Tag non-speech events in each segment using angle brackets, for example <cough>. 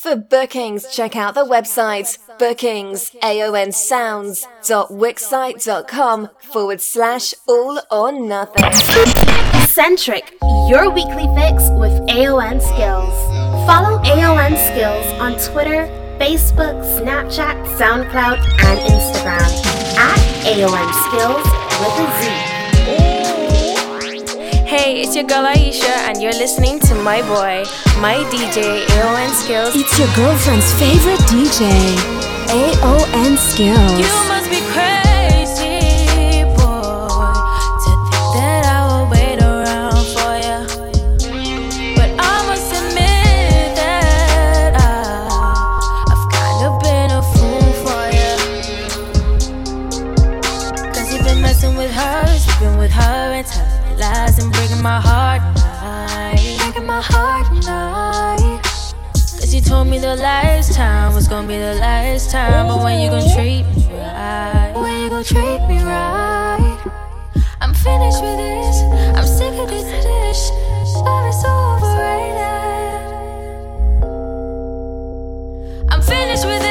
For bookings, check out the website bookingsaonsounds.wixsite.com forward slash all or nothing. Eccentric, your weekly fix with AON Skills. Follow AON Skills on Twitter, Facebook, Snapchat, SoundCloud, and Instagram at AON Skills with a Z. Hey, it's your girl Aisha, and you're listening to my boy, my DJ, AON Skills. It's your girlfriend's favorite DJ, AON Skills. You must be crazy, told me the last time was gonna be the last time. But when you gonna treat me right? When you gonna treat me right? I'm finished with this. I'm sick of this dish. Love is overrated. I'm finished with this.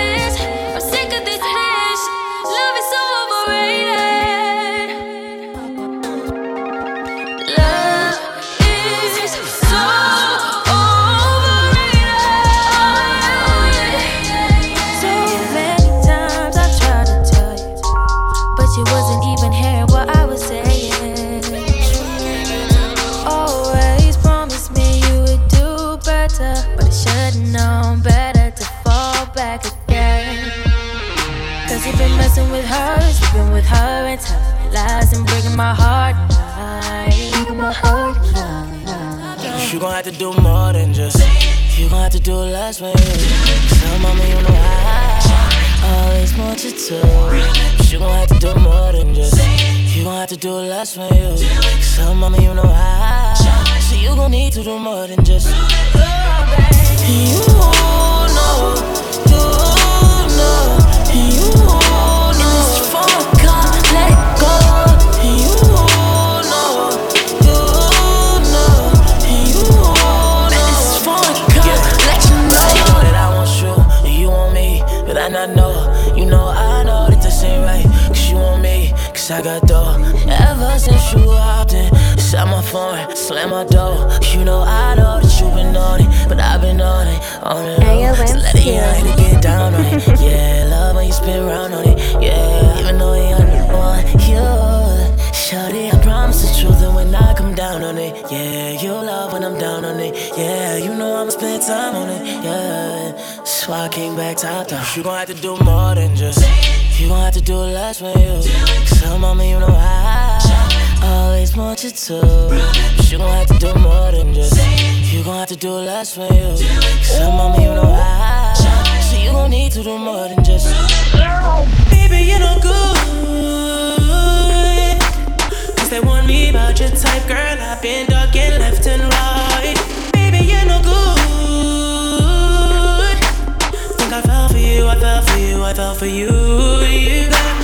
Her, sleeping with her, and telling lies and breaking my heart. Breaking my heart. You gon' have to do more than just. You gon' have to do less, baby. Tell mama you know I always want you to. Do. You gon' have to do more than just. You gon' have to do less, baby. Tell mama you know I. So you gon' need to do more than just. You know, you I got dough. Ever since you hopped in, inside my phone, slam my door. You know I know that you been on it, but I've been on it, on it. So let it young to get down on it. Yeah, love when you spin around on it. Yeah, even though you want you. Shorty, I promise the truth, and when I come down on it, yeah, you love when I'm down on it. Yeah, you know I'ma spend time on it. Yeah, so I came back top down. You gon' have to do more than just. You gon' have to do less when you. Tell mama you know I always want you to. But you gon' have to do more than just. You gon' have to do less when you. Tell mama you know I. So you gon' need to do more than just. Baby, you know good. Cause they want me about your type, girl. I've been ducking left and right. I fell for you, I fell for you. You got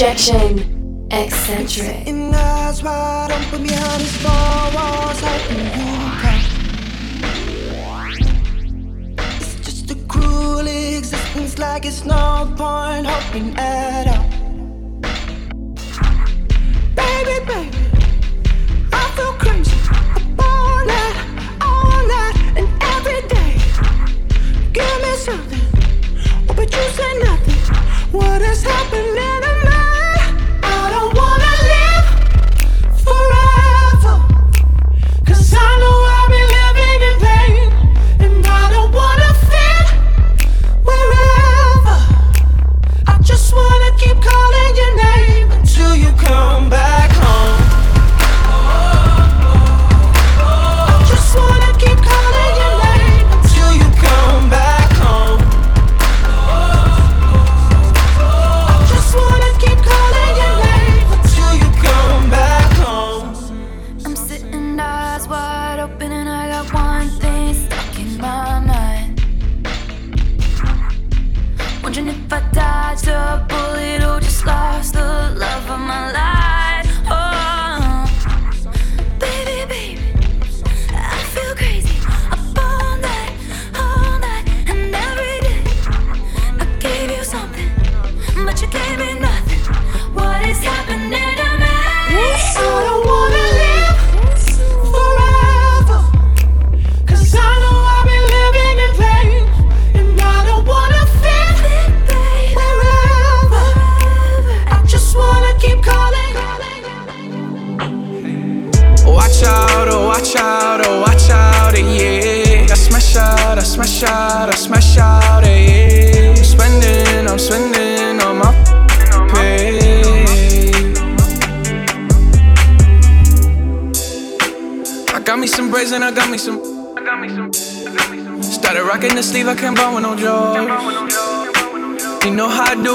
weekly. Eccentric. And eyes wide open behind four walls. It's just a cruel existence, like it's no point hoping at all.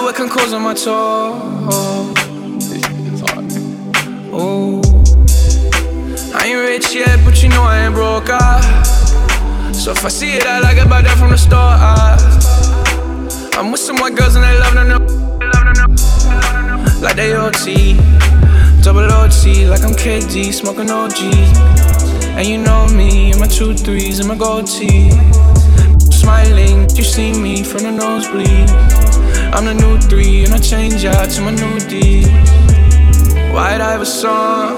I it, can close on my toes. Oh. I ain't rich yet, but you know I ain't broke. Ah. So if I see it, I like it about that from the start. Ah. I'm with some white girls and they love them. Them. Like they OT, double OT, like I'm KD, smoking OG. And you know me, and my two threes and my gold tee. Smiling, you see me from the nosebleed. I'm the new three, and I change out to my new D. White Iverson.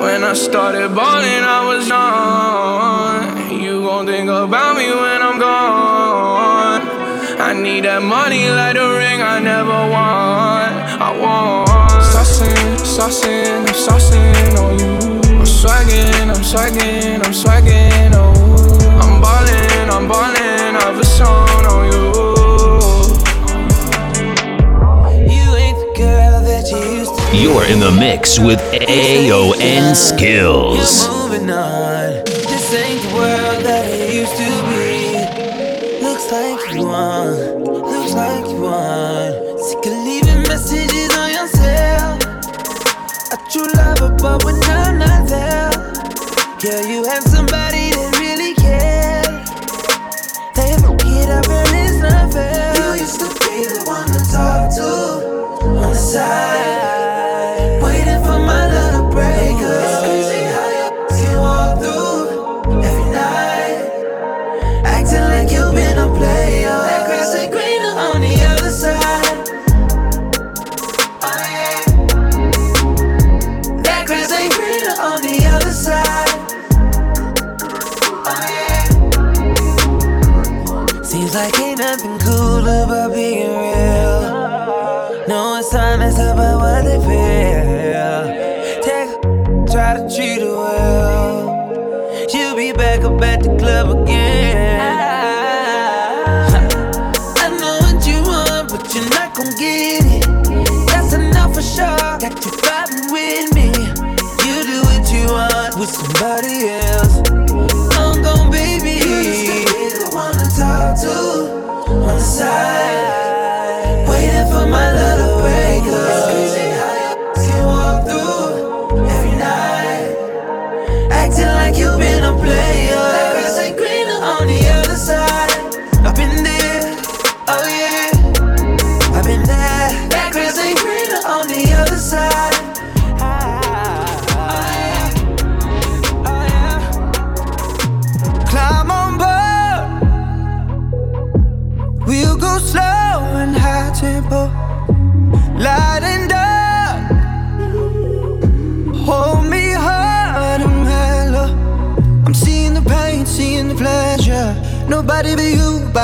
When I started balling, I was young. You gon' think about me when I'm gone. I need that money like the ring I never won. I want. Saucing, saucing, I'm saucing on you. I'm swagging, I'm swagging, I'm swagging, oh. I'm ballin', I'm ballin', I've a song You're in the mix with AON Skills.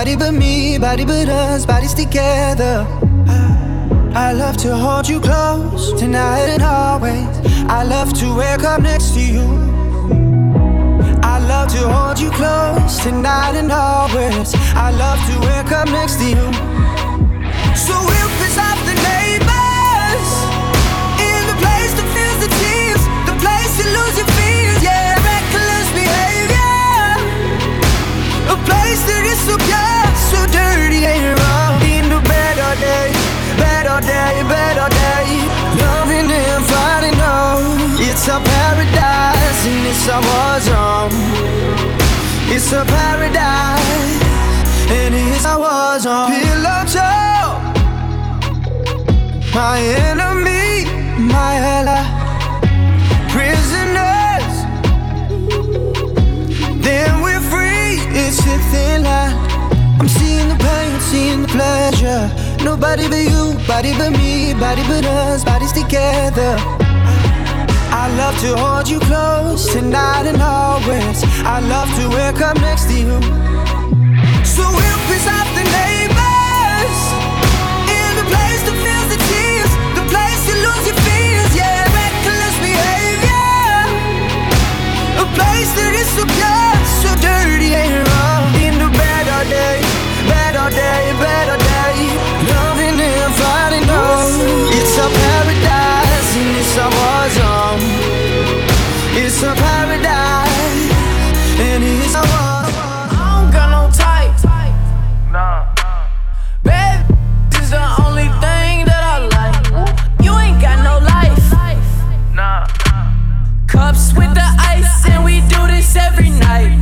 Body but me, body but us, bodies together. I love to hold you close tonight and always. I love to wake up next to you. I love to hold you close tonight and always. I love to wake up next to you. So we'll piss off the neighbors in the place that feels the tears, the place you lose your fears, yeah, reckless behavior, a place that is so pure, so dirty and wrong. In the better day, better day, better day, loving and fighting on. It's our paradise and it's our war zone. It's a paradise, and it's a war zone. Pillow talk, my enemy, my ally, prisoners. Then we're free. It's a thin line. I'm seeing the pain, seeing the pleasure. Nobody but you, body but me, body but us, bodies together. I love to hold you close tonight and always. I love to wake up It's a paradise and it's a. I don't got no type. Nah. Baby, this <laughs> is the only thing that I like. You ain't got no life. Nah. Cups with the ice, and we do this every night.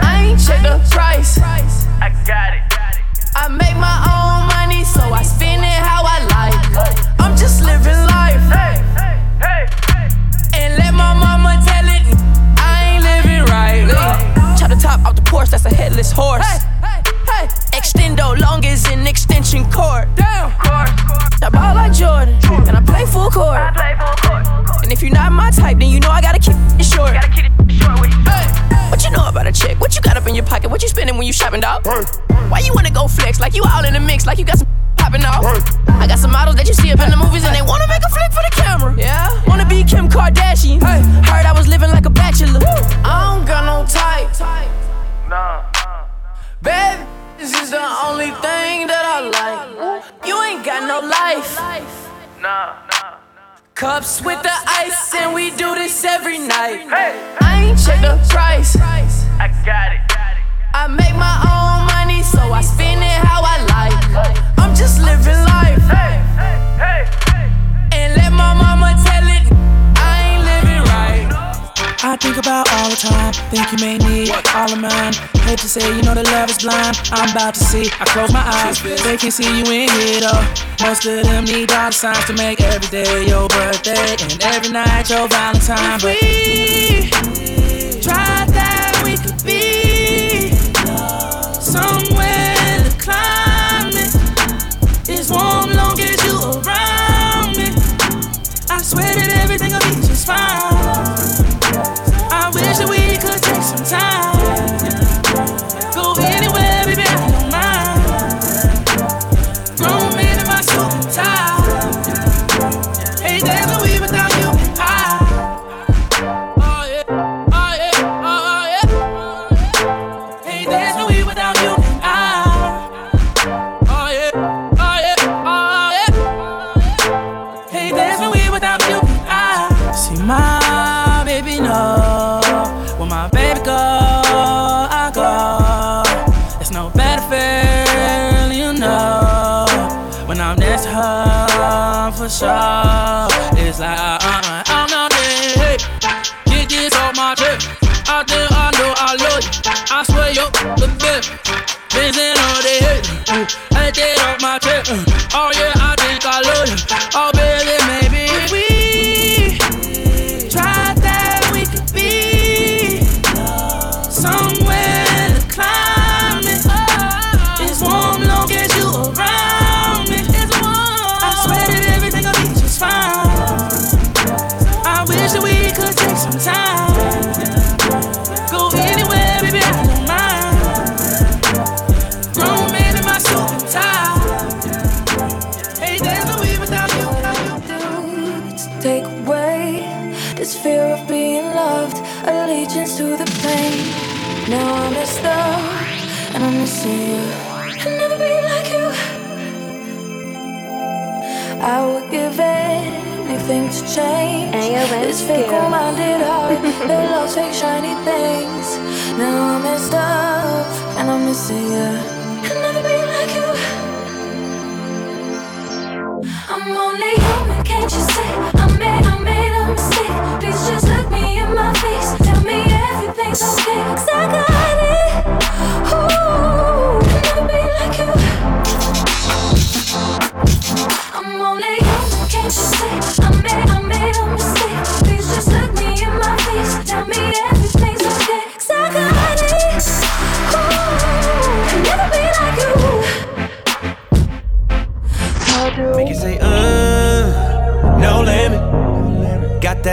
I ain't check the price. I got it. That's a headless horse. Extendo long as an extension cord. Damn. I ball like Jordan, and I play full court. And if you're not my type, then you know I gotta keep it short. Hey, What you know about a chick? What you got up in your pocket? What you spending when you shopping, dog? Why you wanna go flex? Like you all in the mix, like you got some <laughs> popping off. I got some models that you see up in the movies and they wanna make a flick for the camera. Yeah, wanna be Kim Kardashian. Heard I was living like a bachelor. I don't got no type. Nah. Baby, this is the only thing that I like. You ain't got no life. Nah. Cups with the ice, and we do this every night. I ain't check the price. I got it. I make my own money, so I spend it how I like. I'm just living life. And let my I think about all the time. Think you may need all of mine. Hate to say, you know that love is blind. I'm about to see. I close my eyes. They can see you in here though. Most of them need dollar signs to make every day your birthday and every night your Valentine. But we tried that we could be somewhere the climate is warm long as you around me. I swear that everything will be just fine. Fake shiny things. Now I'm messed up and I'm missing you.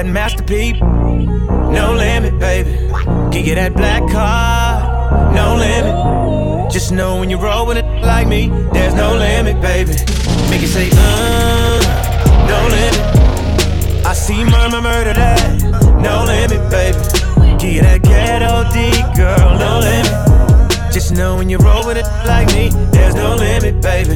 That masterpiece. No limit, baby. Give you that black card. No limit. Just know when you roll with it like me, there's no limit, baby. Make it say, uh, no limit. I see murmur murder that. No limit, baby. Give you that ghetto D, girl. No limit. Just know when you roll with it like me, there's no limit, baby.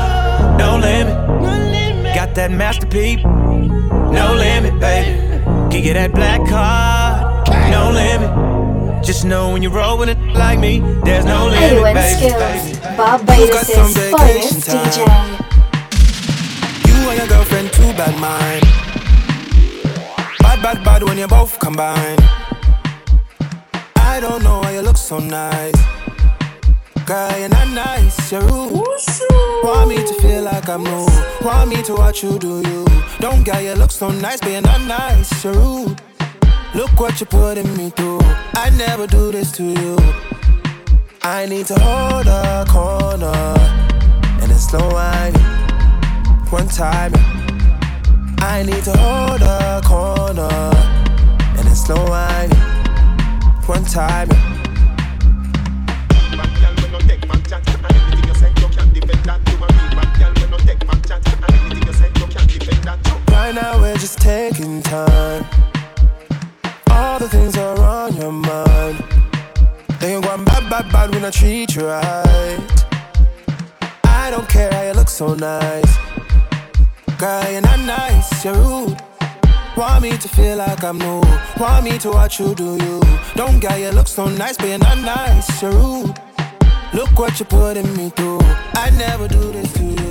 no limit. Got that masterpiece, no limit, baby. Give you that black card, no limit. Just know when you roll with it like me, there's no limit, baby. Skills, Barbados' finest DJ. You and your girlfriend, too bad mind. Bad, bad, bad when you both combine. I don't know why you look so nice. Girl, you're not nice, you're rude. Want me to feel like I'm new. Want me to watch you do you. Don't get you look so nice, but you're not nice, you're rude. Look what you're putting me through. I never do this to you. I need to hold a corner and it's slow wine. One time, I need to hold a corner and it's slow wine. One time. Right now we're just taking time. All the things are on your mind. They you're going bad, bad, bad when I treat you right. I don't care how you look so nice. Girl, you're not nice, you're rude. Want me to feel like I'm new. Want me to watch you do you. Don't get you look so nice, but you're not nice, you're rude. Look what you're putting me through. I never do this to you.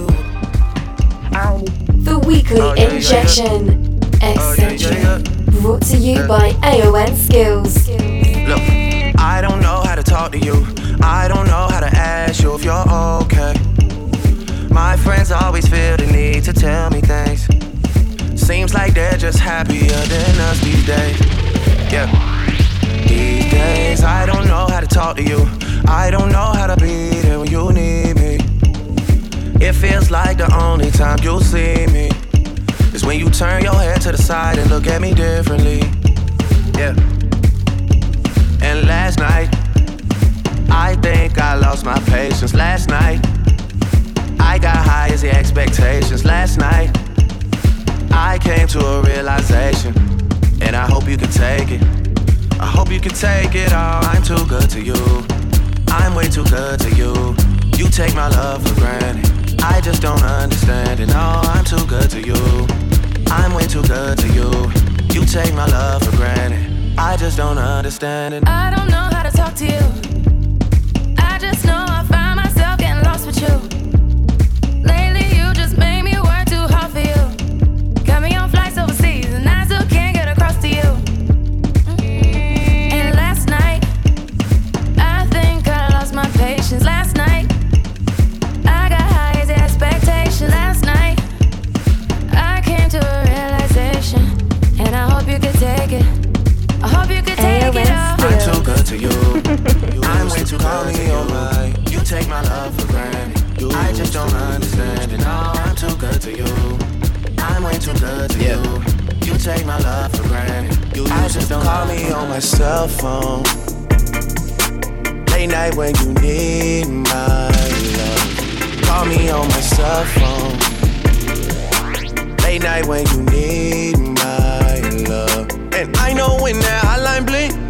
The weekly Oh, yeah, yeah, yeah. injection. Oh, yeah, Eccentric. yeah, yeah. Brought to you by AON Skills. Look, I don't know how to talk to you. I don't know how to ask you if you're okay. My friends always feel the need to tell me things. Seems like they're just happier than us these days. Yeah. These days, I don't know how to talk to you. I don't know how to be there when you need me. It feels like the only time you'll see me is when you turn your head to the side and look at me differently. Yeah. And last night, I think I lost my patience. Last night, I got high as the expectations. Last night, I came to a realization, and I hope you can take it. I hope you can take it all. I'm too good to you. I'm way too good to you. You take my love for granted. I just don't understand it. No, oh, I'm too good to you. I'm way too good to you. You take my love for granted. I just don't understand it. I don't know how to talk to you. To you. I'm way too call to my. You take my love for granted. I just don't understand it. No, I'm too good to you. I'm way too good to you. You take my love for granted. I just don't call me on my cell phone. Late night when you need my love. Call me on my cell phone. Late night when you need my love. And I know when that hotline blink,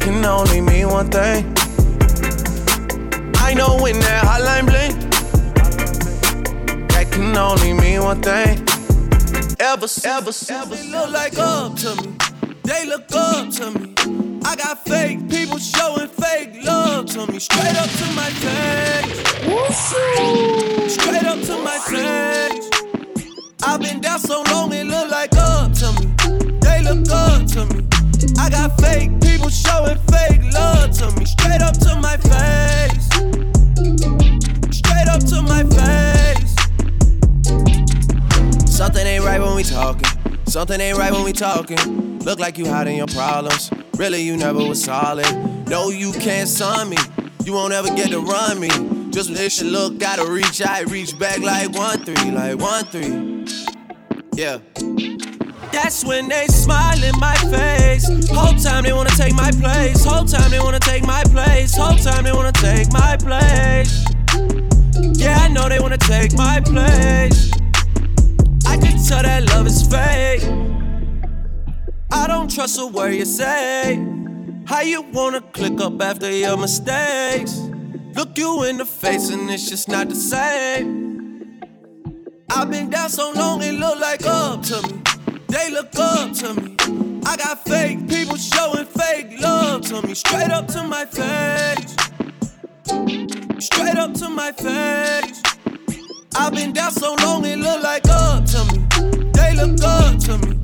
can only mean one thing. I know when that hotline blink, that can only mean one thing. Ever, since, ever, ever. They look like up to me. They look up to me. I got fake people showing fake love to me. Straight up to my face. Straight up to my face. I've been down so long, it look like up to me. They look up to me. I got fake people showing fake love to me. Straight up to my face. Straight up to my face. Something ain't right when we talking. Something ain't right when we talking. Look like you hiding your problems. Really, you never was solid. No, you can't son me. You won't ever get to run me. Just wish you look, gotta reach I reach back like one three, like one three. Yeah. That's when they smile in my face. Whole time they wanna take my place. Whole time they wanna take my place. Whole time they wanna take my place. Yeah, I know they wanna take my place. I can tell that love is fake. I don't trust a word you say. How you wanna click up after your mistakes? Look you in the face and it's just not the same. I've been down so long it look like up to me. They look up to me. I got fake people showing fake love to me. Straight up to my face. Straight up to my face. I've been down so long it look like up to me. They look up to me.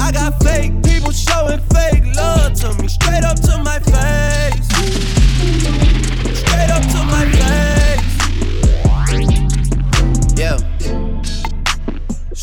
I got fake people showing fake love to me. Straight up to my face. Straight up to my face. Yeah.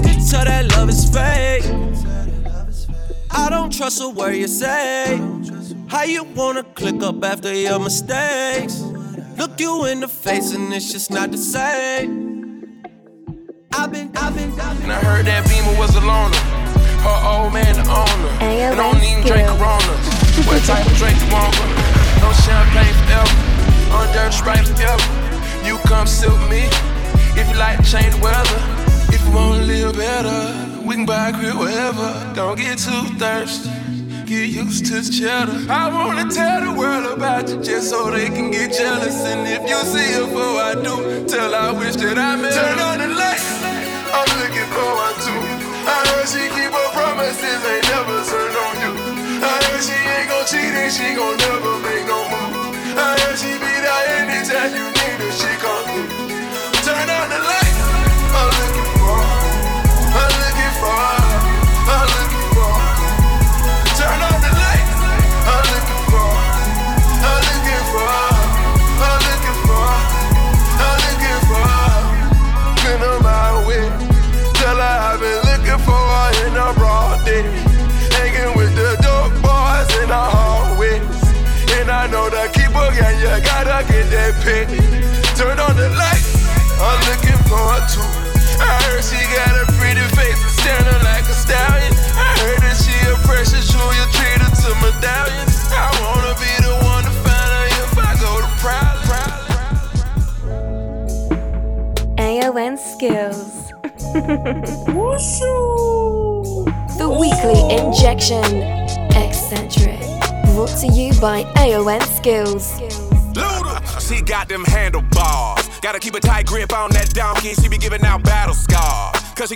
I can tell that love is fake. I don't trust a word you say. How you wanna click up after your mistakes? Look you in the face and it's just not the same. I've been, I've been, I've been. And I heard that Beamer was a loner. Her old man the owner. And don't even drink Coronas. What type of drink you want? No champagne forever. On dirt sprite forever. You come sit with me. If you like to change the weather. If you wanna live better, we can buy crib wherever. Don't get too thirsty. Get used to the cheddar. I wanna tell the world about you just so they can get jealous. And if you see her before I do, tell I wish that I met. Turn on the light. I'm looking for one too. I heard she keep her promises, ain't never turned on you. I heard she ain't gon' cheat and she gon' never make no move. I heard she be there anytime you need her, she come through. Turn on the light.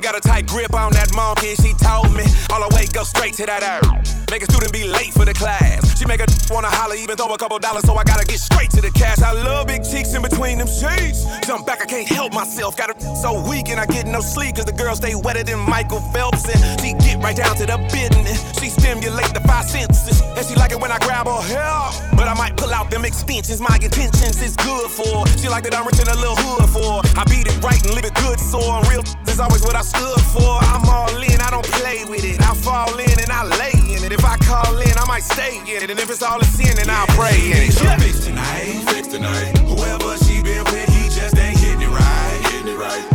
Got a tight grip on that monkey. She told me all the way go straight to that earth. Make a student be late for the class. She make a wanna holler, even throw a couple dollars, so I gotta get straight to the cash. I love big cheeks in between them sheets. Jump back, I can't help myself. Got her so weak and I get no sleep. Cause the girl stay wetter than Michael Phelps. And she get right down to the business. She stimulate the five senses. Extensions. My intentions is good for. She like that I'm rich in a little hood for. I beat it right and leave it good sore. And real is always what I stood for. I'm all in, I don't play with it. I fall in and I lay in it. If I call in, I might stay in it. And if it's all a sin, then I'll pray in it. Yeah. Tonight, fix tonight. Whoever she been with, he just ain't hitting it right, it right.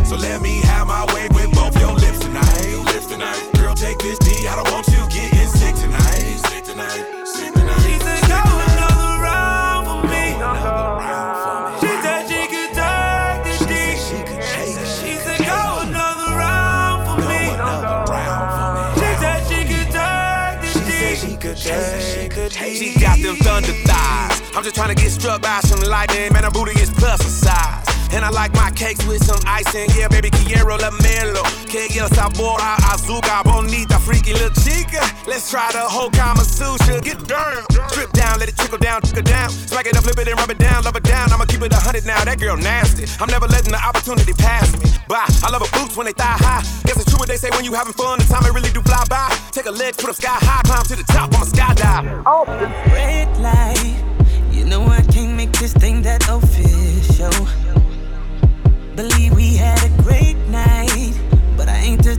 I'm just trying to get struck by some lightning. Man, her booty is plus a size. And I like my cakes with some icing. Yeah, baby, quiero la melo. Que el sabor a azúcar. Bonita, freaky little chica. Let's try the whole Kama Sutra. Get down. Drip down, let it trickle down, trickle down. Smack it up, flip it and rub it down, love it down. I'ma keep it a hundred now. That girl nasty. I'm never letting the opportunity pass me. Bye. I love her boots when they thigh high. Guess it's true what they say when you having fun. The time it really do fly by. Take a leg, put put 'em sky high, climb to the top. I'm a skydive. Oh, red light. You know I can't make this thing that official. Believe we had a great night, but I ain't the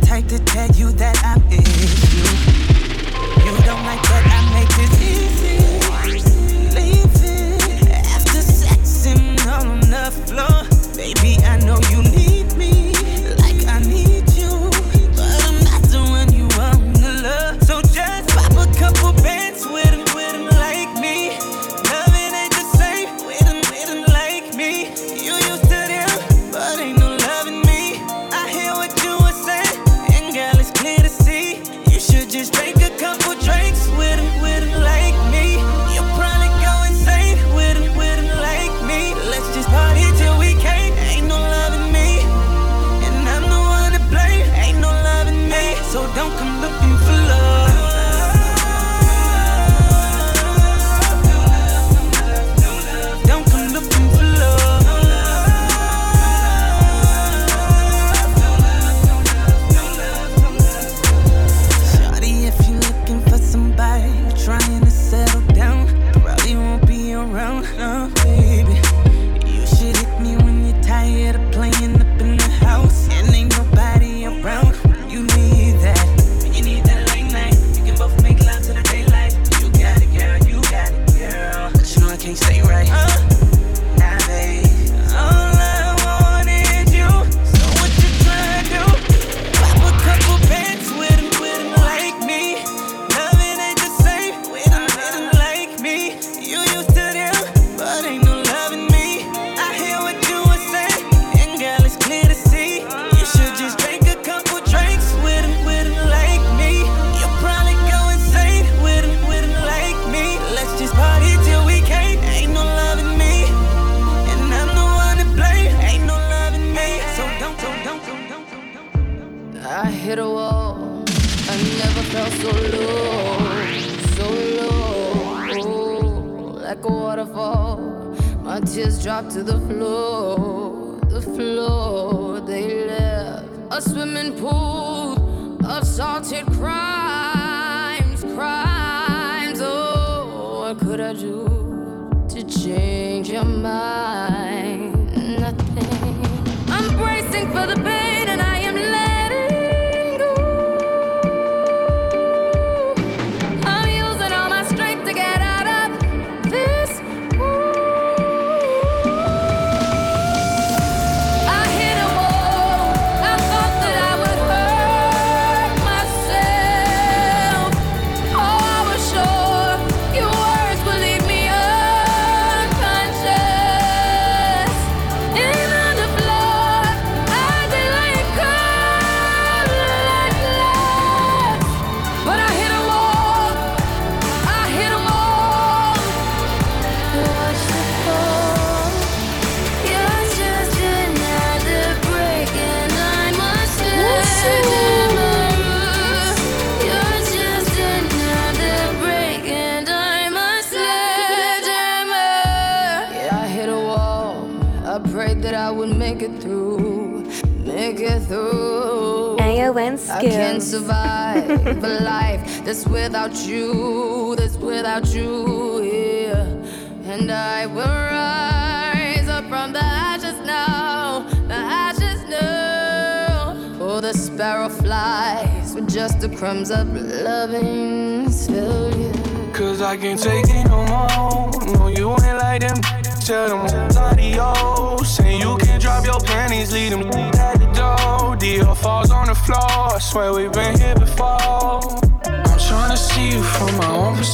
crumbs of loving still, yeah. Cause I can't take it no more. No, you ain't like them. Tell them adios. And you can drop your panties, leave them at the door. Dior falls on the floor. I swear we've been here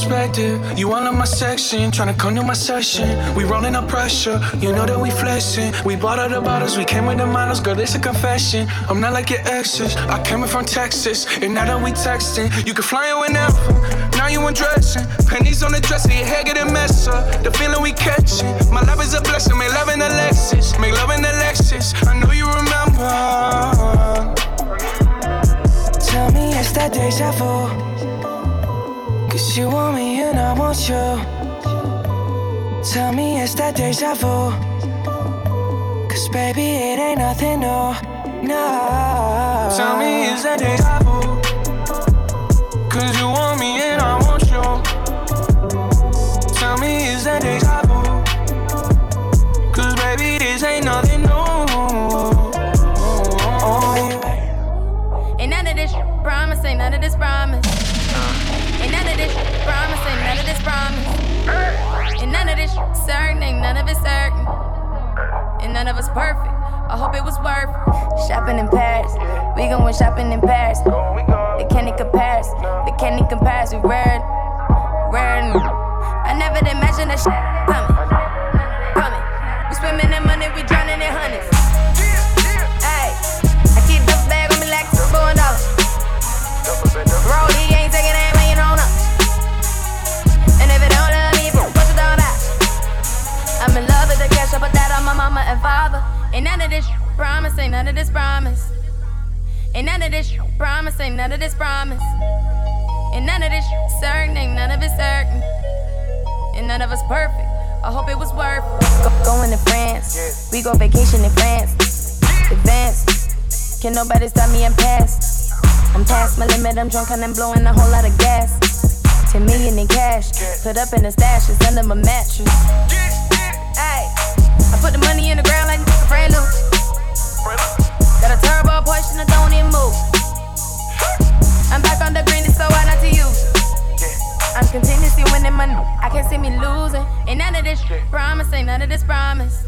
perspective. You all in my section, trying to come to my session. We rolling up pressure, you know that we flexing. We bought all the bottles, we came with the models, girl, this a confession. I'm not like your exes. I came in from Texas, and now that we texting, you can fly in whenever. Now you undressing, pennies on the dresser, your hair getting messed up. The feeling we catching, my love is a blessing. Make love in the Lexus, make love in the Lexus. I know you remember. Tell me it's that deja vu. Cause you want me and I want you. Tell me it's that deja vu. Cause baby, it ain't nothing new. No. Tell me it's that deja vu. Cause you want me and I ain't none of it certain. And none of us perfect. I hope it was worth it. Shopping in Paris, we gon' going shopping in Paris. They can't compare they can't compare. We rare, rare. I never did imagine that shit coming, coming. We swimming in money, we drowning in hundreds. Promise, ain't none of this promise. And none of this certain, ain't none of it certain. And none of us perfect. I hope it was worth it. Go, going to France. We go vacation in France. Advance. Can nobody stop me? I'm past. I'm past my limit. I'm drunk and I'm blowing a whole lot of gas. 10 million in cash. Put up in the stash. It's under my mattress. Hey, I put the money in the ground like a brand new. Got a turbo portion that don't even move. I'm back on the green, it's so hard not to use. I'm continuously winning money. I can't see me losing. Ain't none of this promise, ain't none of this promise.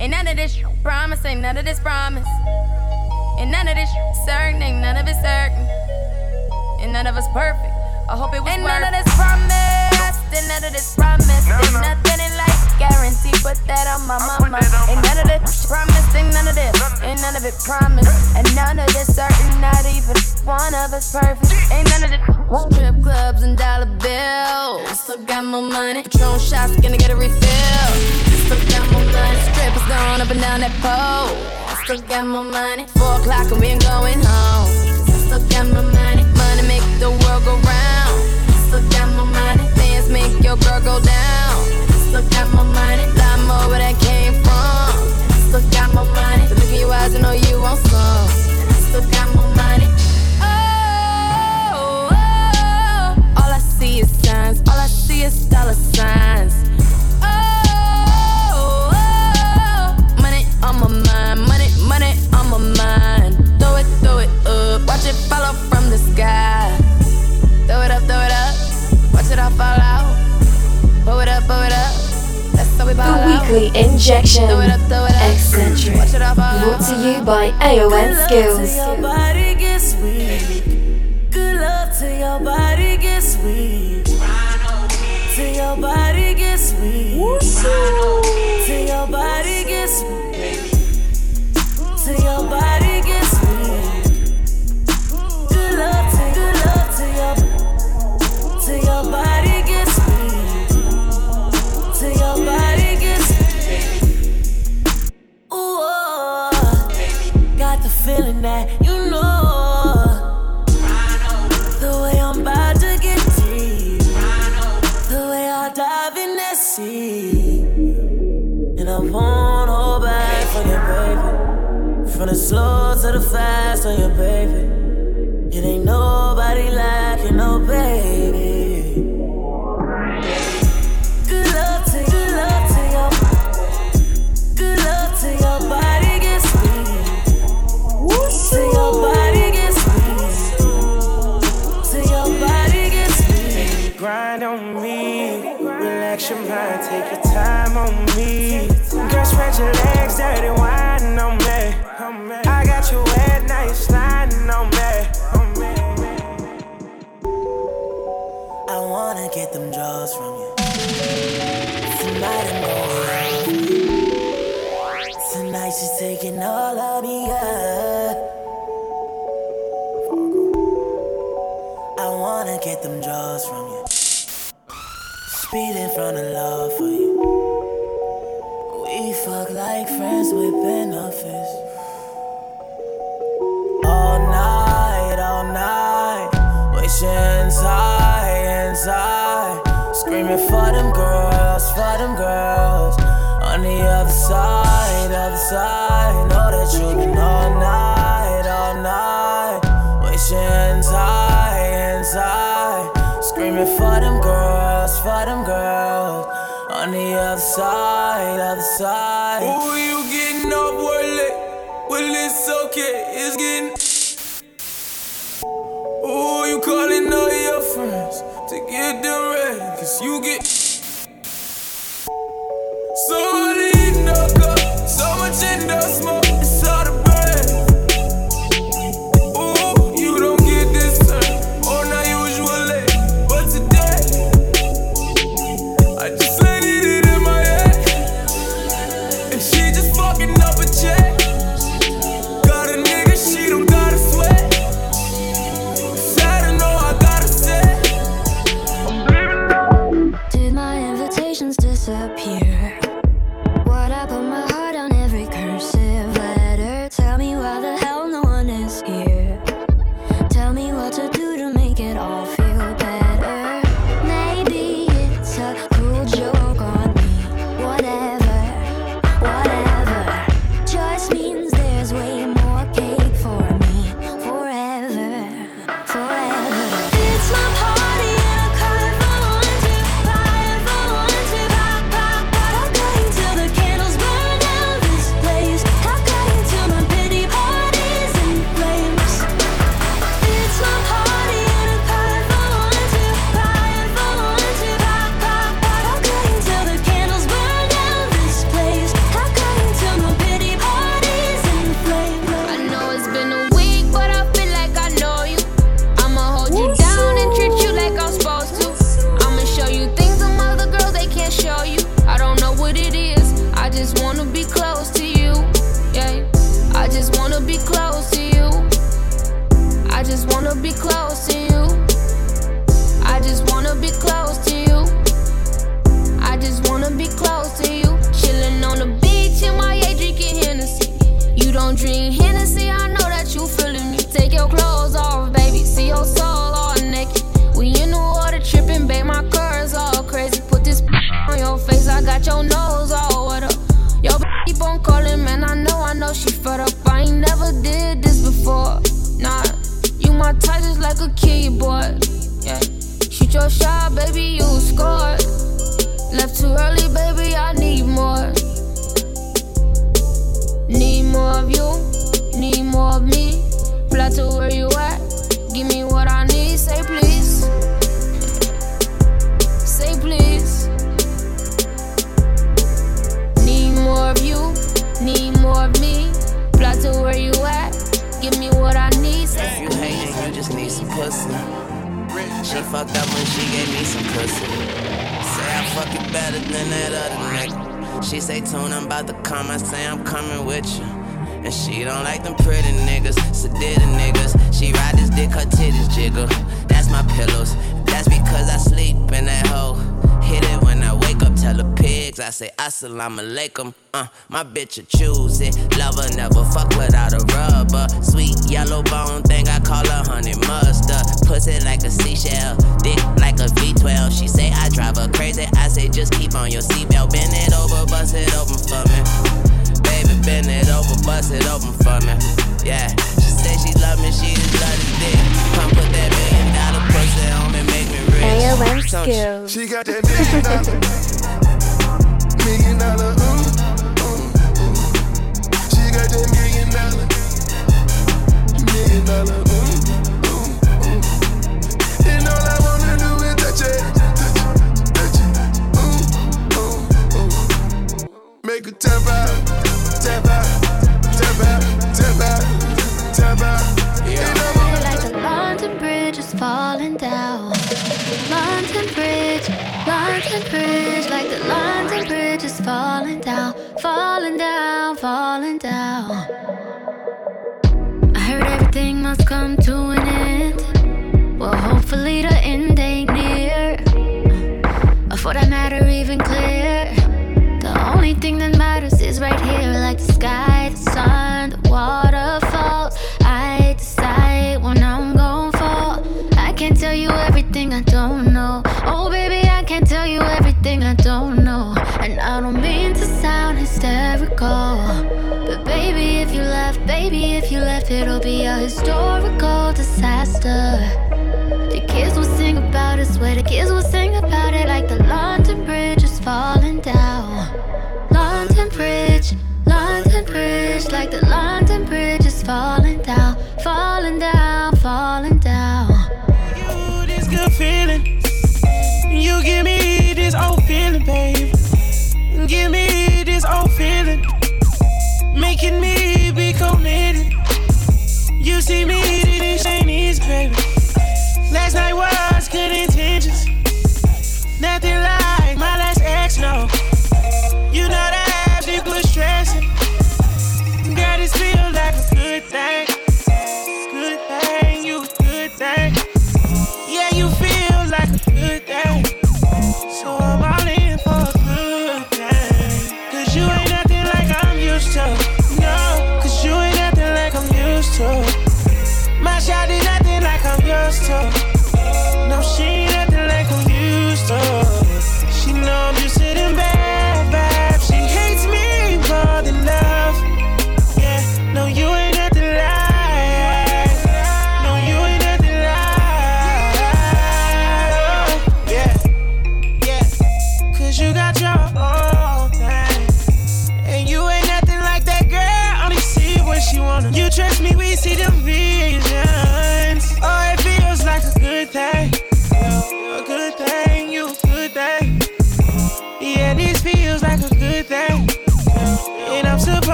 Ain't none of this promise, ain't none of this promise. Ain't none of this certain, ain't none of it certain. And none of us perfect. I hope it was Ain't none of this promise, ain't none of this promise. Ain't nothing in life guaranteed. Put that on my mama. Ain't none of this promise, ain't none of this. Ain't none of it promise. And none of this certain, not even one of us perfect. Ain't none of this strip clubs and dollar bills. Still got more money. Patron shots, gonna get a refill. Still got more money. Strippers going up and down that pole. Still got more money. Four o'clock and we ain't going home. Still got more money. Money make the world go round. Still got more money. Dance make your girl go down. Still got more money. Lot more where that came from. Still got more money. The look in your eyes, I know you want some. Still got more money. Oh, oh, oh, all I see is signs. All I see is dollar signs. Weekly injection. Throw it up, throw it up. Eccentric. Watch it all uh-huh. Brought to you by AON Skills. Till your body gets sweet. Good love till your body gets sweet. Till your body gets. Till your body gets. Till your body and that you know. The way I'm about to get deep, the way I dive in that sea, and I won't hold back from your baby, from the slow to the fast on your baby. from you. Tonight I'm. Tonight she's taking all of me up. I wanna get them draws from you. Speeding from the love for you. We fuck like friends with benefits. All night, all night, wish inside, inside screaming for them girls, for them girls. On the other side, other side, know that you've been all night, all night. Wishing hands high, hands high. Screaming for them girls, for them girls. On the other side, other side. You get. So lean, no so much in the smoke. falling down, falling down. I heard everything must come to an end. Well, hopefully the end ain't near, or for that matter, even clear. The only thing that matters is right here, like the sky. you see me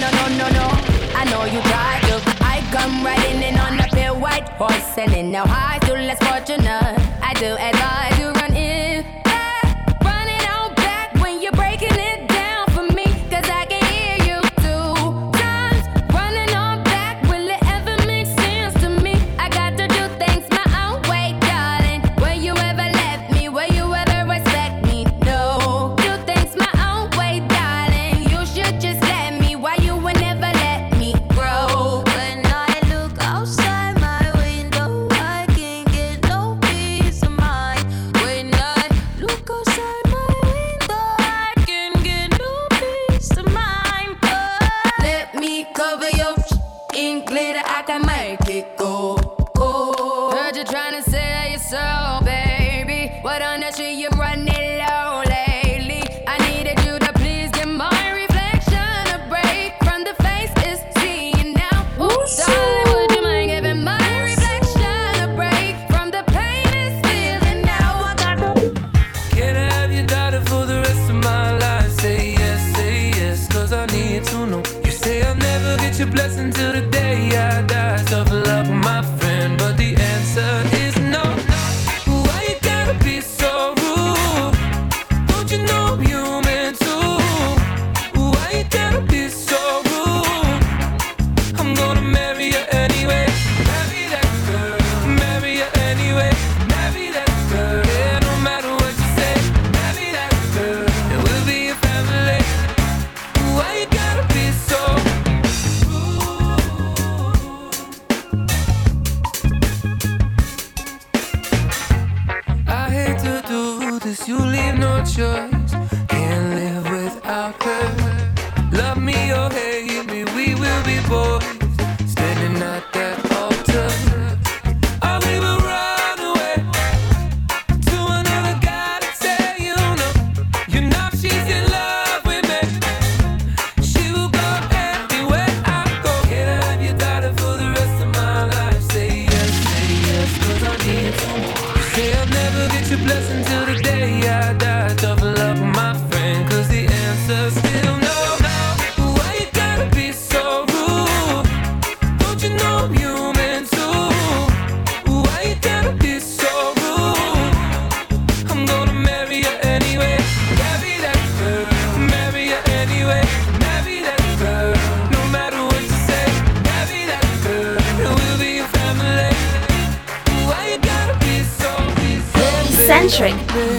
no, no, no, no. I know you got to. I come riding in on a pale white horse, and in no high to less fortunate. I do as I do.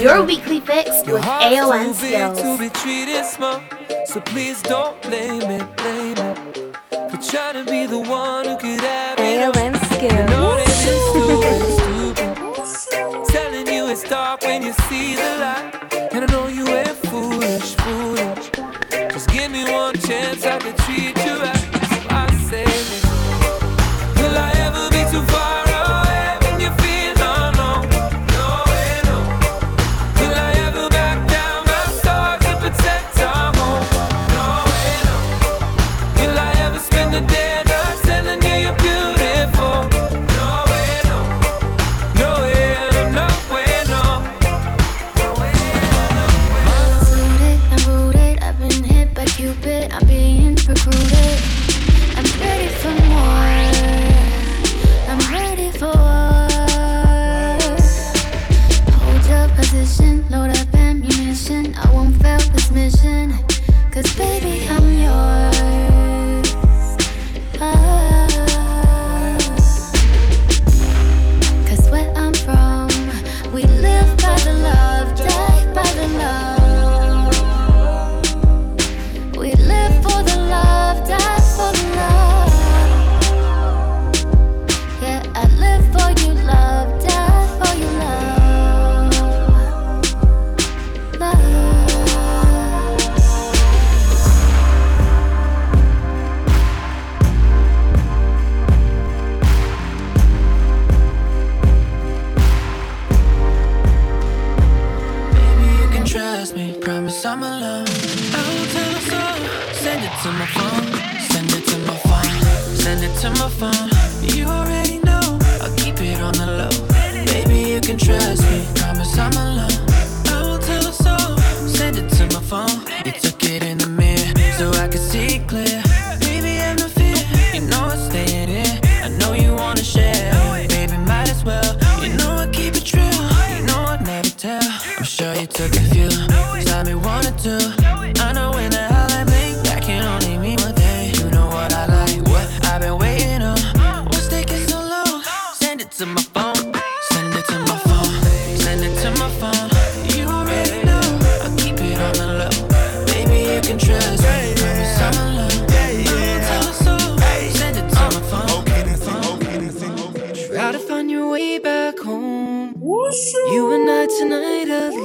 Your weekly fix Your with AON skills. So please don't blame it, blame it. For trying to be the one who could have AON skills. <laughs> Telling you it's dark when you see the light.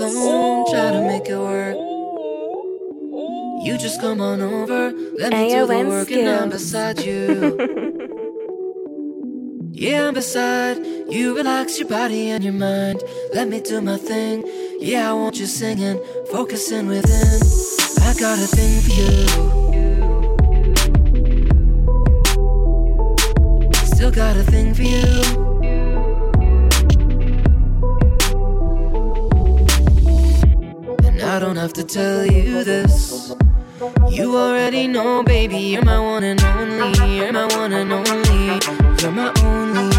alone, try to make it work. You just come on over, let me do the work, and I'm beside you. <laughs> yeah, I'm beside you. Relax your body and your mind. Let me do my thing. Yeah, I want you singing, focusing within. I got a thing for you. Still got a thing for you. I don't have to tell you this. You already know, baby, you're my one and only. You're my one and only. You're my only.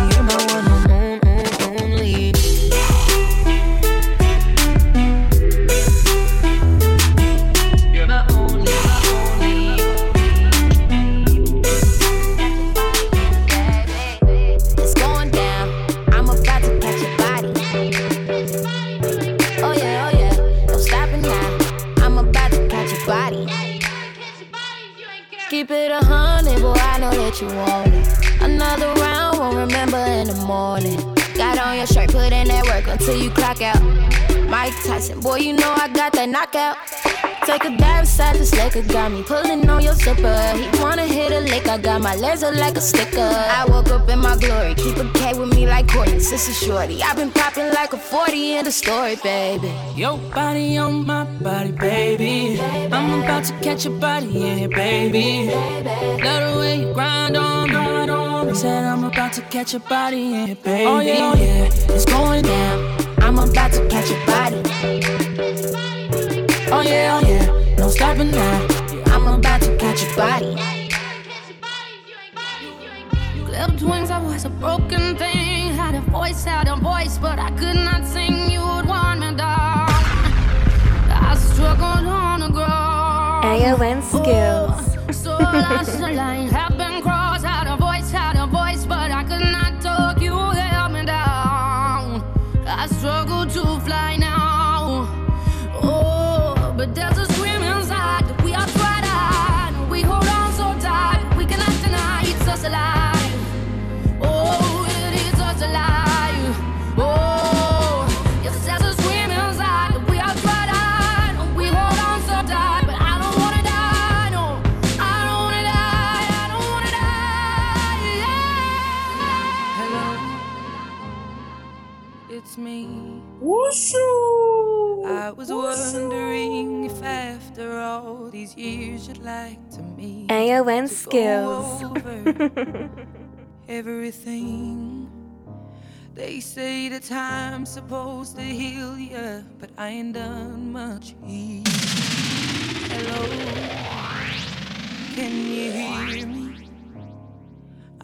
what you wanted. Another round won't remember in the morning. Got on your shirt, put in that work until you clock out. Mike Tyson, boy, you know I got that knockout. Take a dive inside this liquor, got me pulling on your zipper. He wanna hit a lick, I got my legs up like a sticker. I woke up in my glory, keep a K with me like Courtney, sister shorty. i been popping like a 40 in the story, baby. Your body on my body, baby. I'm about to catch your body, yeah, baby. Love the way you grind on, grind on. Said I'm about to catch your body, yeah, baby. Oh yeah, oh yeah, it's going down. I'm about to catch your body. Oh yeah, oh yeah, no stopping now. Yeah, I'm about to catch your body. You Clipped wings, I was a broken thing. Had a voice, had a voice, but I could not sing. You would want me down. I struggled on the ground. AON skills. Oh, so It's me. Whoosoo! I was wondering if after all these years you'd like to meet. AON skills. <laughs> everything. They say the time's supposed to heal ya, but I ain't done much healing. Hello, can you hear me?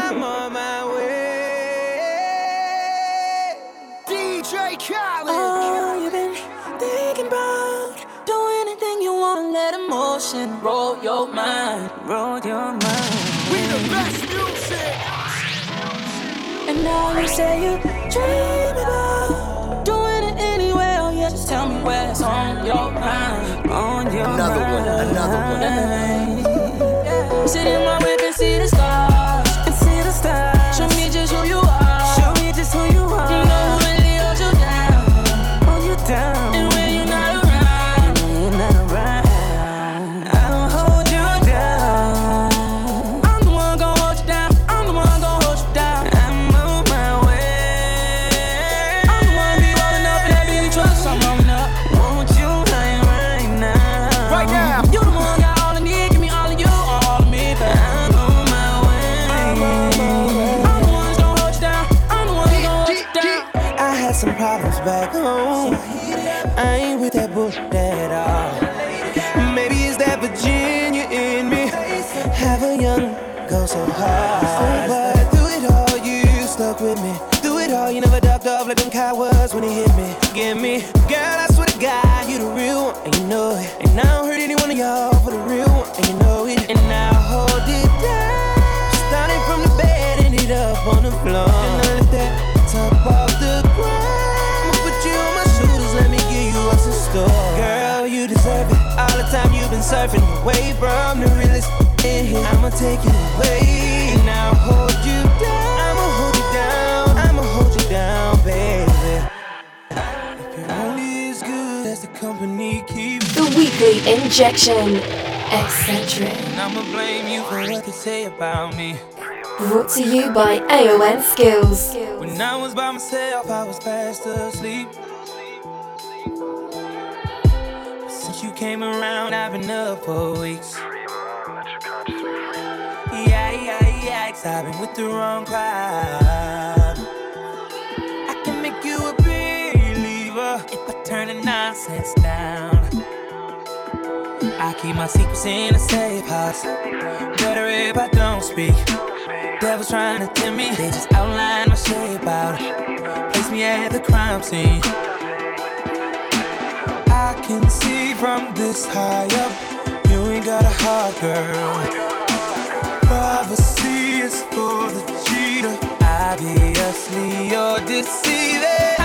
I'm on my way. DJ Khaled. Oh, you've been thinking about do anything you want, let emotion roll your mind, roll your mind. We the best music. And now you say you dream about doing it anywhere. Oh yeah, just tell me where's on your mind, on your Another mind. one, another one. Sit in my whip I ain't with that bullshit at all. Maybe it's that Virginia in me. Have a young go so hard. Oh, but through it all, you stuck with me. Through it all, you never ducked off like them cowards when he hit me. Give me, away from the realest. I'ma take you away and I'll hold you down. I'ma hold you down. I'ma hold you down, baby. If you're only as good as the company keeps. The weekly injection, etc. And I'ma blame you for what they say about me. Brought to you by AON Skills. When I was by myself, I was fast asleep. Came around, I've been up for weeks. Yeah, yeah, yeah, cause I've been with the wrong crowd. I can make you a believer if I turn the nonsense down. I keep my secrets in a safe house. Better if I don't speak. Devil's trying to tempt me. They just outline my shape out. Place me at the crime scene. Can see from this high up. You ain't got a heart, girl. Privacy is for the cheater. Obviously, you're deceiving.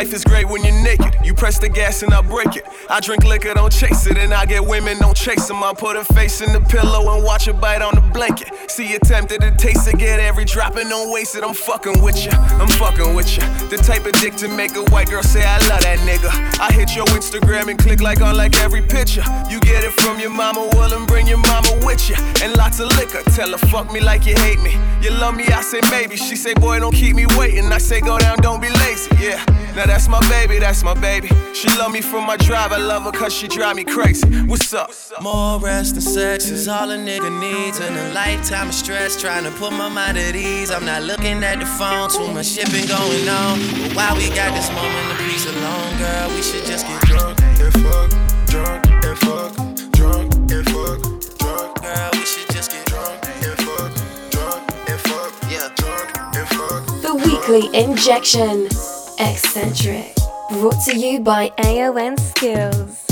Life is great when you're naked. You press the gas and I break it. I drink liquor, don't chase it. And I get women, don't chase them. I put a face in the pillow and watch her bite on the blanket. See you tempted to taste it, get every drop and don't waste it. I'm fucking with ya, I'm fucking with ya. The type of dick to make a white girl say I love that nigga. I hit your Instagram and click like on like every picture. You get it from your mama, well, and bring your mama with you. And lots of liquor, tell her fuck me like you hate me. You love me, I say maybe. She say, boy, don't keep me waiting. I say, go down, don't be lazy, yeah. Now that's my baby, that's my baby. She love me for my drive, I love her cause she drive me crazy. What's up? More rest and sex is all a nigga needs. And a lifetime of stress trying to put my mind at ease. I'm not looking at the phone, too much shit been going on. But while we got this moment of peace alone, girl, we should just get drunk and fuck, drunk and fuck, drunk and fuck, drunk. Girl, we should just get drunk and fuck, drunk and fuck, yeah, drunk and fuck. The weekly injection. Eccentric. Brought to you by AON Skillz.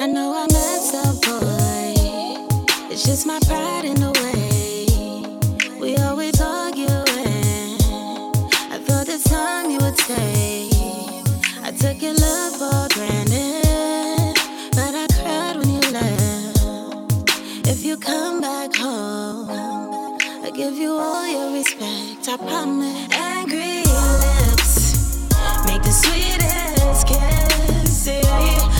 I know I messed up, boy. It's just my pride give you all your respect. I promise. Angry lips make the sweetest kiss. Yeah.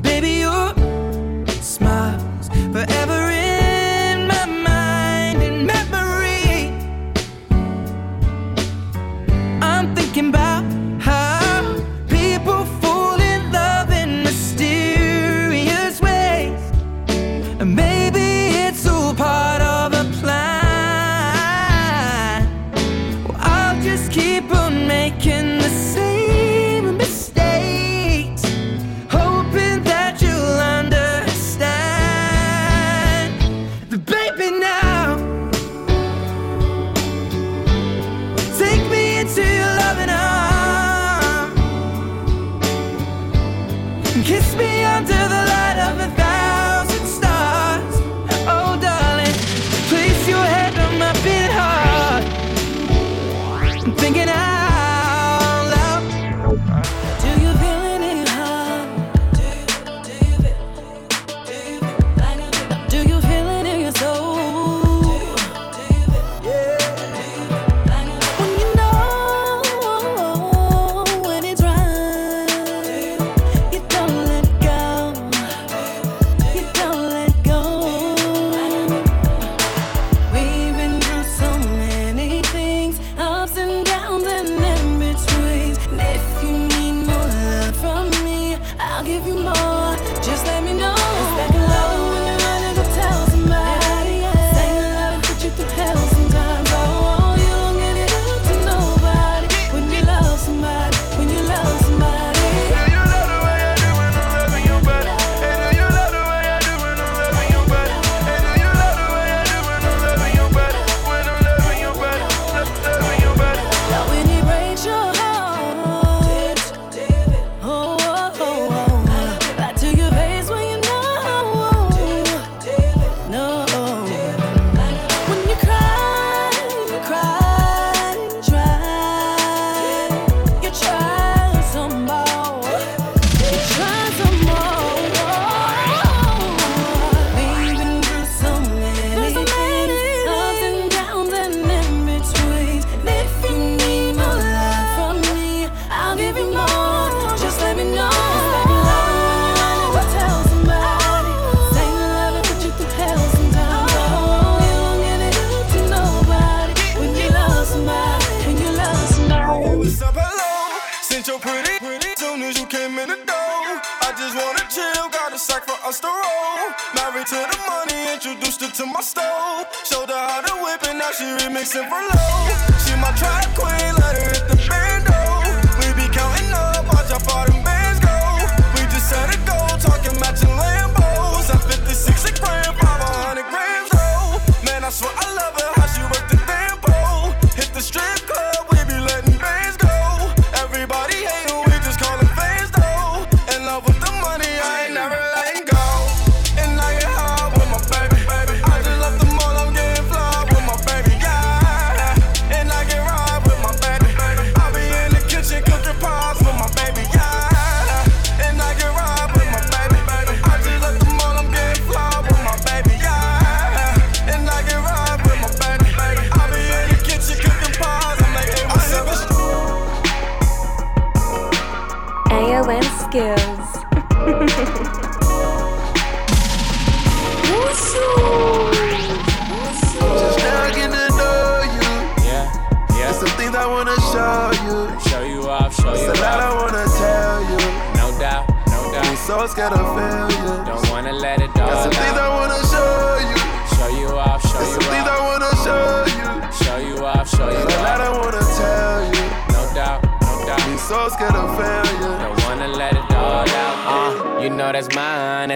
Baby,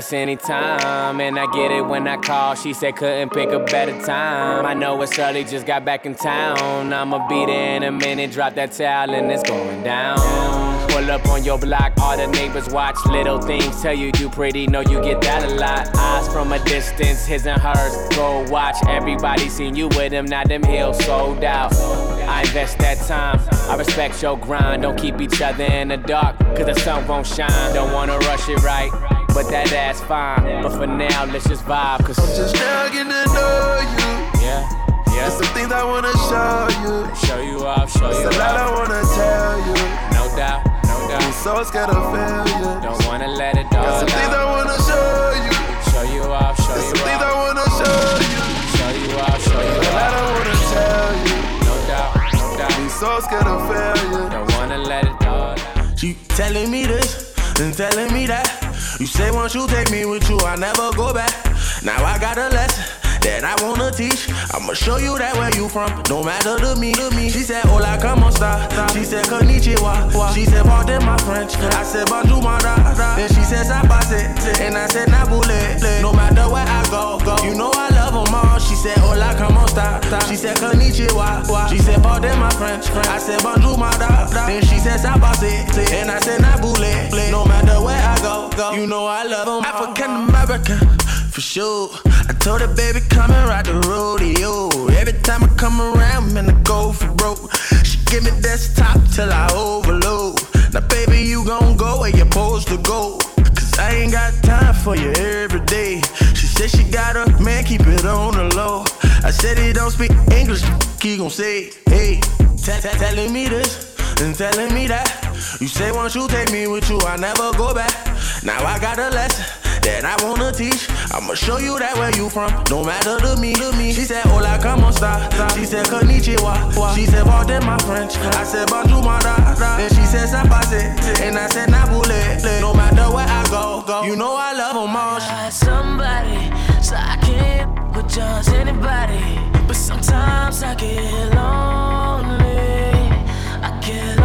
that's anytime. And I get it when I call. She said couldn't pick a better time. I know it's early, just got back in town. I'ma be there in a minute, drop that towel and it's going down. Pull up on your block, all the neighbors watch. Little things tell you you pretty, know you get that a lot. Eyes from a distance, his and hers. Go watch, everybody seen you with him, now them heels sold out. I invest that time, I respect your grind. Don't keep each other in the dark, cause the sun won't shine. Don't wanna rush it right, but that ass fine. But for now, let's just vibe, cause Just now getting to know you. yeah, yeah. There's some things I wanna show you. Show you off, show you There's a lot I off. wanna tell you. No doubt, no I'm doubt. so scared of failure. Don't wanna let it all Got some things I wanna show you. Show you off, show There's some you things I wanna show you. Show you off, show There's you a lot I wanna tell you. No doubt, no I'm doubt. so scared of failure. Don't wanna let it all out. She telling me this and telling me that. You say once you take me with you, I never go back. Now I got a lesson that I wanna teach. I'ma show you that where you from, no matter to me, to me. She said, Hola, como esta? She said, Konnichiwa. She said, Pardon my French. I said, Bonjour, my. Then she said, Sapase. And I said, Nabule. No matter where I go, go. You know I love them all. She said, Hola, como esta? She said, Konnichiwa. She said, Pardon my French. I said, Bonjour, my da. Then she said, Sapase. And I said, Nabule. No matter where I go, go. You know I love them African American, for sure. I told her, baby, come and ride the rodeo. Every time I come around, man, I go for broke. She give me desktop till I overload. Now, baby, you gon' go where you're supposed to go. I ain't got time for you every day. She said she got a man, keep it on the low. I said he don't speak English, he gon' say, hey, tell- tell- telling me this and telling me that. You say once you take me with you, I never go back. Now I got a lesson that I wanna teach. I'ma show you that where you from, no matter to me, to me. She said, Hola, como esta? She said, Konnichiwa. She said, Pardon my French. I said, Bonjour, my da. Then she said, Sapase. And I said, Nabule. No matter where I go, go. You know I love them all. somebody, so I can't with just anybody. But sometimes I get lonely. I get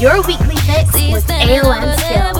your weekly fix with AON Skillz.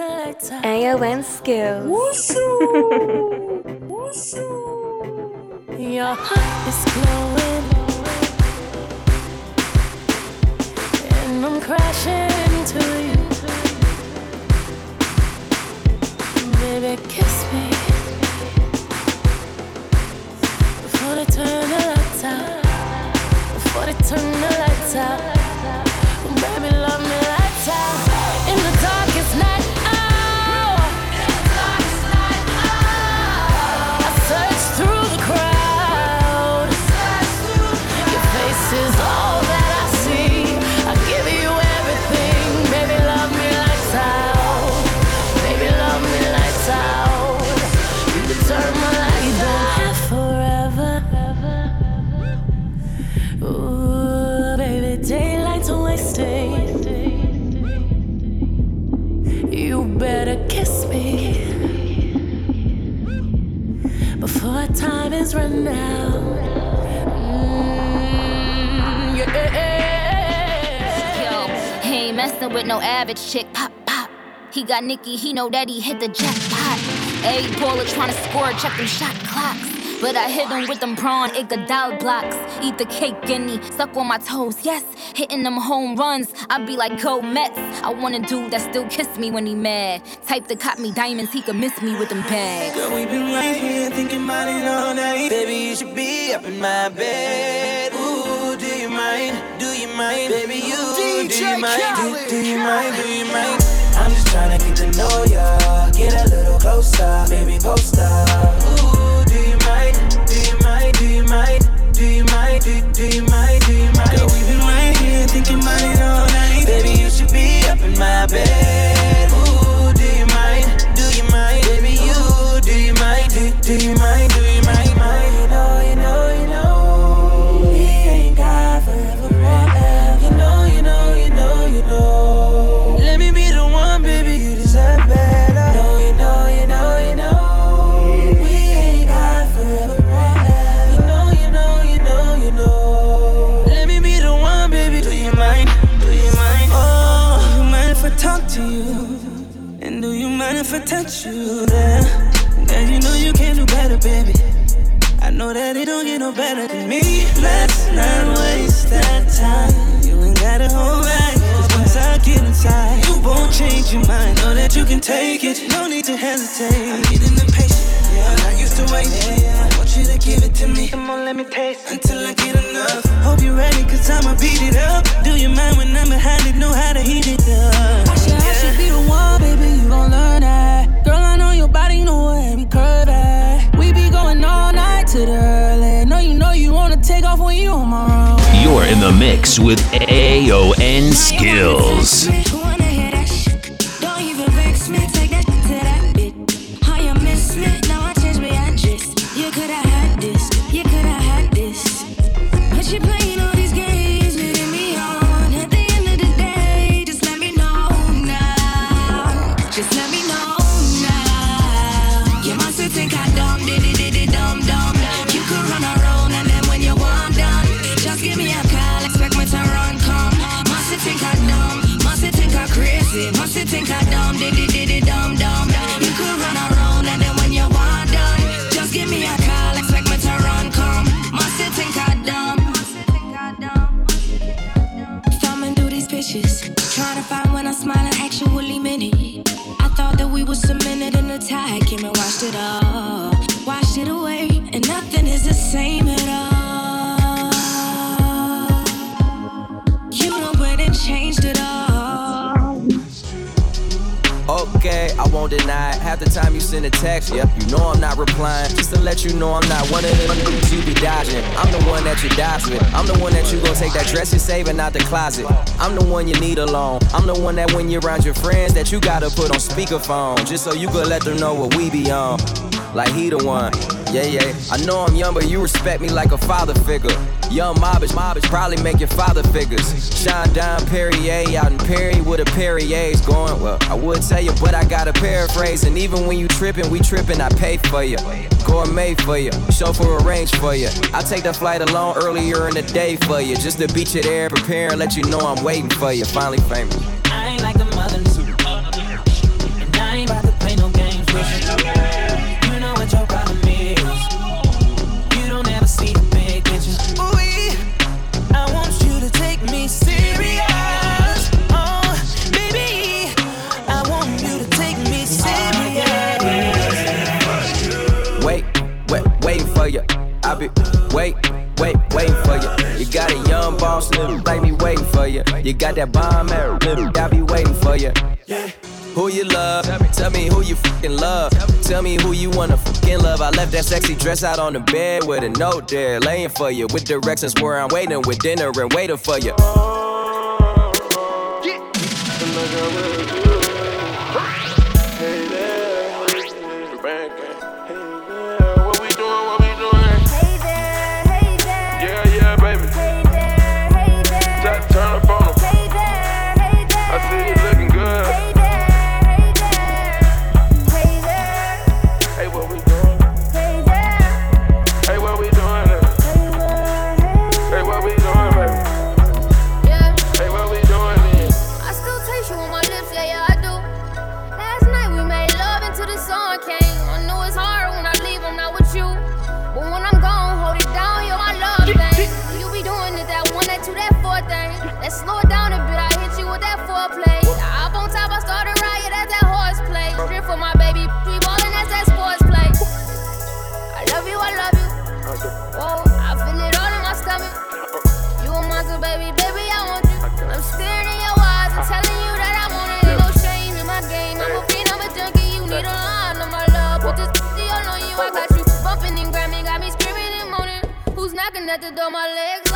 lights out. AON Skillz. <laughs> Your heart is glowing, and I'm crashing into you. Baby, kiss me before they turn the lights out. Before they turn the lights out, baby, love me Mm, he ain't messing with no average chick. Pop, pop. He got Nicki, he know that he hit the jackpot. A baller tryna score, a check them shot. But I hit him with them prawn Iguodala blocks. Eat the cake, and guinea, suck on my toes, yes. Hitting them home runs, I be like go Mets. I want a dude that still kiss me when he mad. Type to cop me diamonds, he could miss me with them bags. Girl, we been right here thinking about it all night. Baby, you should be up in my bed. Ooh, do you mind? Do you mind? Baby, you do you mind? Do, do you mind? Do you mind? I'm just trying to get to know ya. Get a little closer, baby, post up. Ooh, mind? Do you mind? Do? Do, you mind? Do you mind? Girl, we been right here thinking about it all night. Baby, you should be up in my bed. Ooh, do you mind? Do you mind? Baby, you do you mind? Do, do you mind? Do you if I touch you there? Girl, you know you can do better, baby. I know that it don't get no better than me. Let's not waste that time. You ain't gotta hold back. Cause once I get inside, you won't change your mind. Know that you can take it. No need to hesitate. I'm getting impatient. Yeah, I'm not used to waiting. I want you to give it to me. Come on, let me taste until I get enough. Hope you're ready, cause I'ma beat it up. Do you mind when I'm behind it? Know how to heat it up. I should, I should be the one, baby. You gon' learn that. Girl, I know your body know where every curve at. We be going all night to the early. Know you know you wanna take off when you on my runway. You're in the mix with AON Skillz. I dumb, diddy It. Half the time you send a text, yep, you know I'm not replying. Just to let you know I'm not one of them dudes you be dodging. I'm the one that you dodge with. I'm the one that you gon' take that dress you're saving out the closet. I'm the one you need alone. I'm the one that when you're around your friends that you gotta put on speakerphone. Just so you could let them know what we be on. Like he the one. Yeah, yeah. I know I'm young, but you respect me like a father figure. Young mobbish, mobbish, probably make your father figures. Shine down Perrier out in Perry with a Perrier's going. Well, I would tell you, but I gotta paraphrase. And even when you trippin', we trippin', I pay for you. Gourmet for you, chauffeur arrange for you. I take the flight alone earlier in the day for you. Just to beat you there, prepare and let you know I'm waiting for you. Finally famous. I be wait, wait, waiting for you. You got a young boss little me waiting for you. You got that bomb arrow, little I be waiting for you. Who you love? Tell me who you fucking love. Tell me who you wanna fucking love. I left that sexy dress out on the bed with a note there, laying for you with directions where I'm waiting with dinner and waiting for you. Yeah, The door? My legs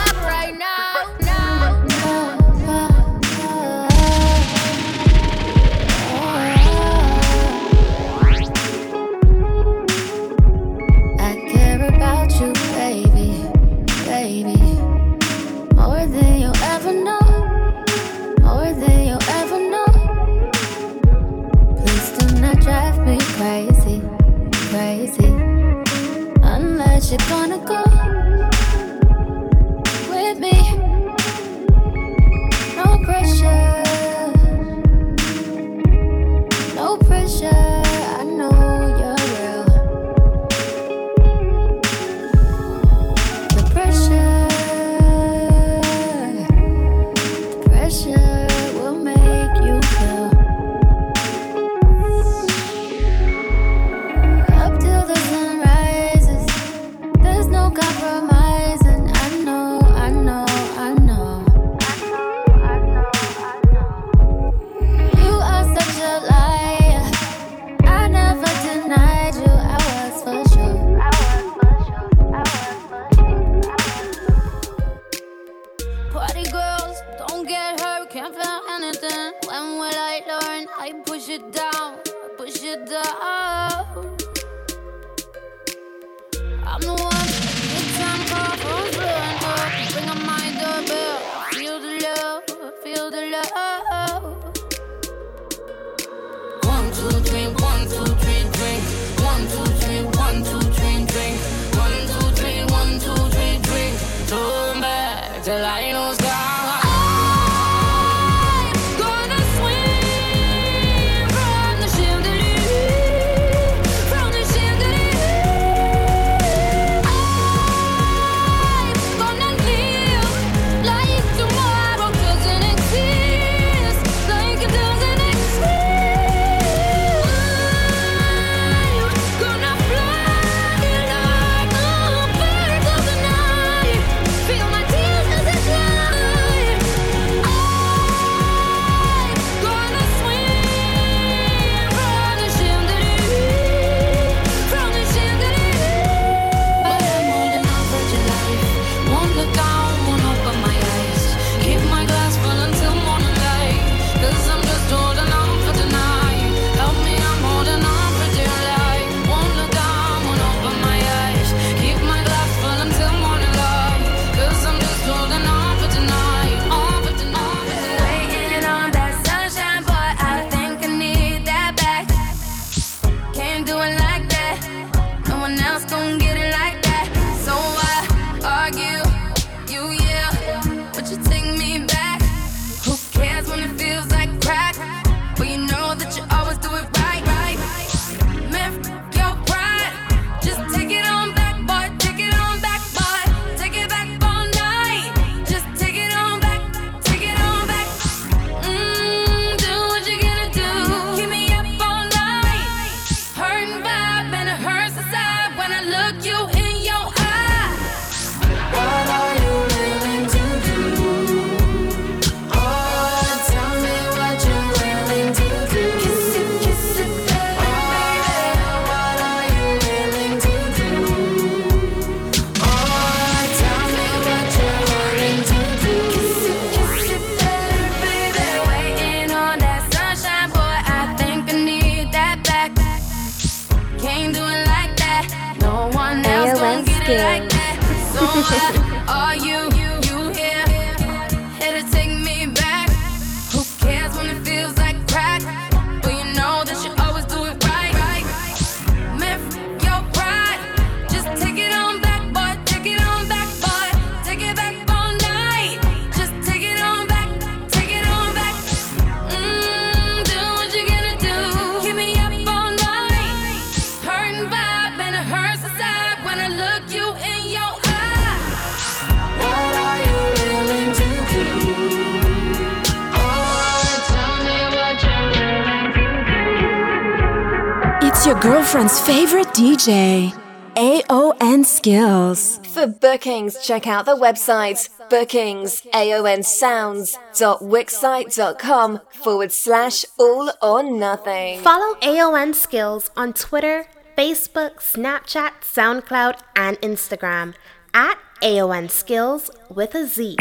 AON Skillz. For bookings, check out the website bookings aonsounds.wixsite.com forward slash all or nothing. Follow AON Skillz on Twitter, Facebook, Snapchat, SoundCloud, and Instagram at AON Skills with a Z.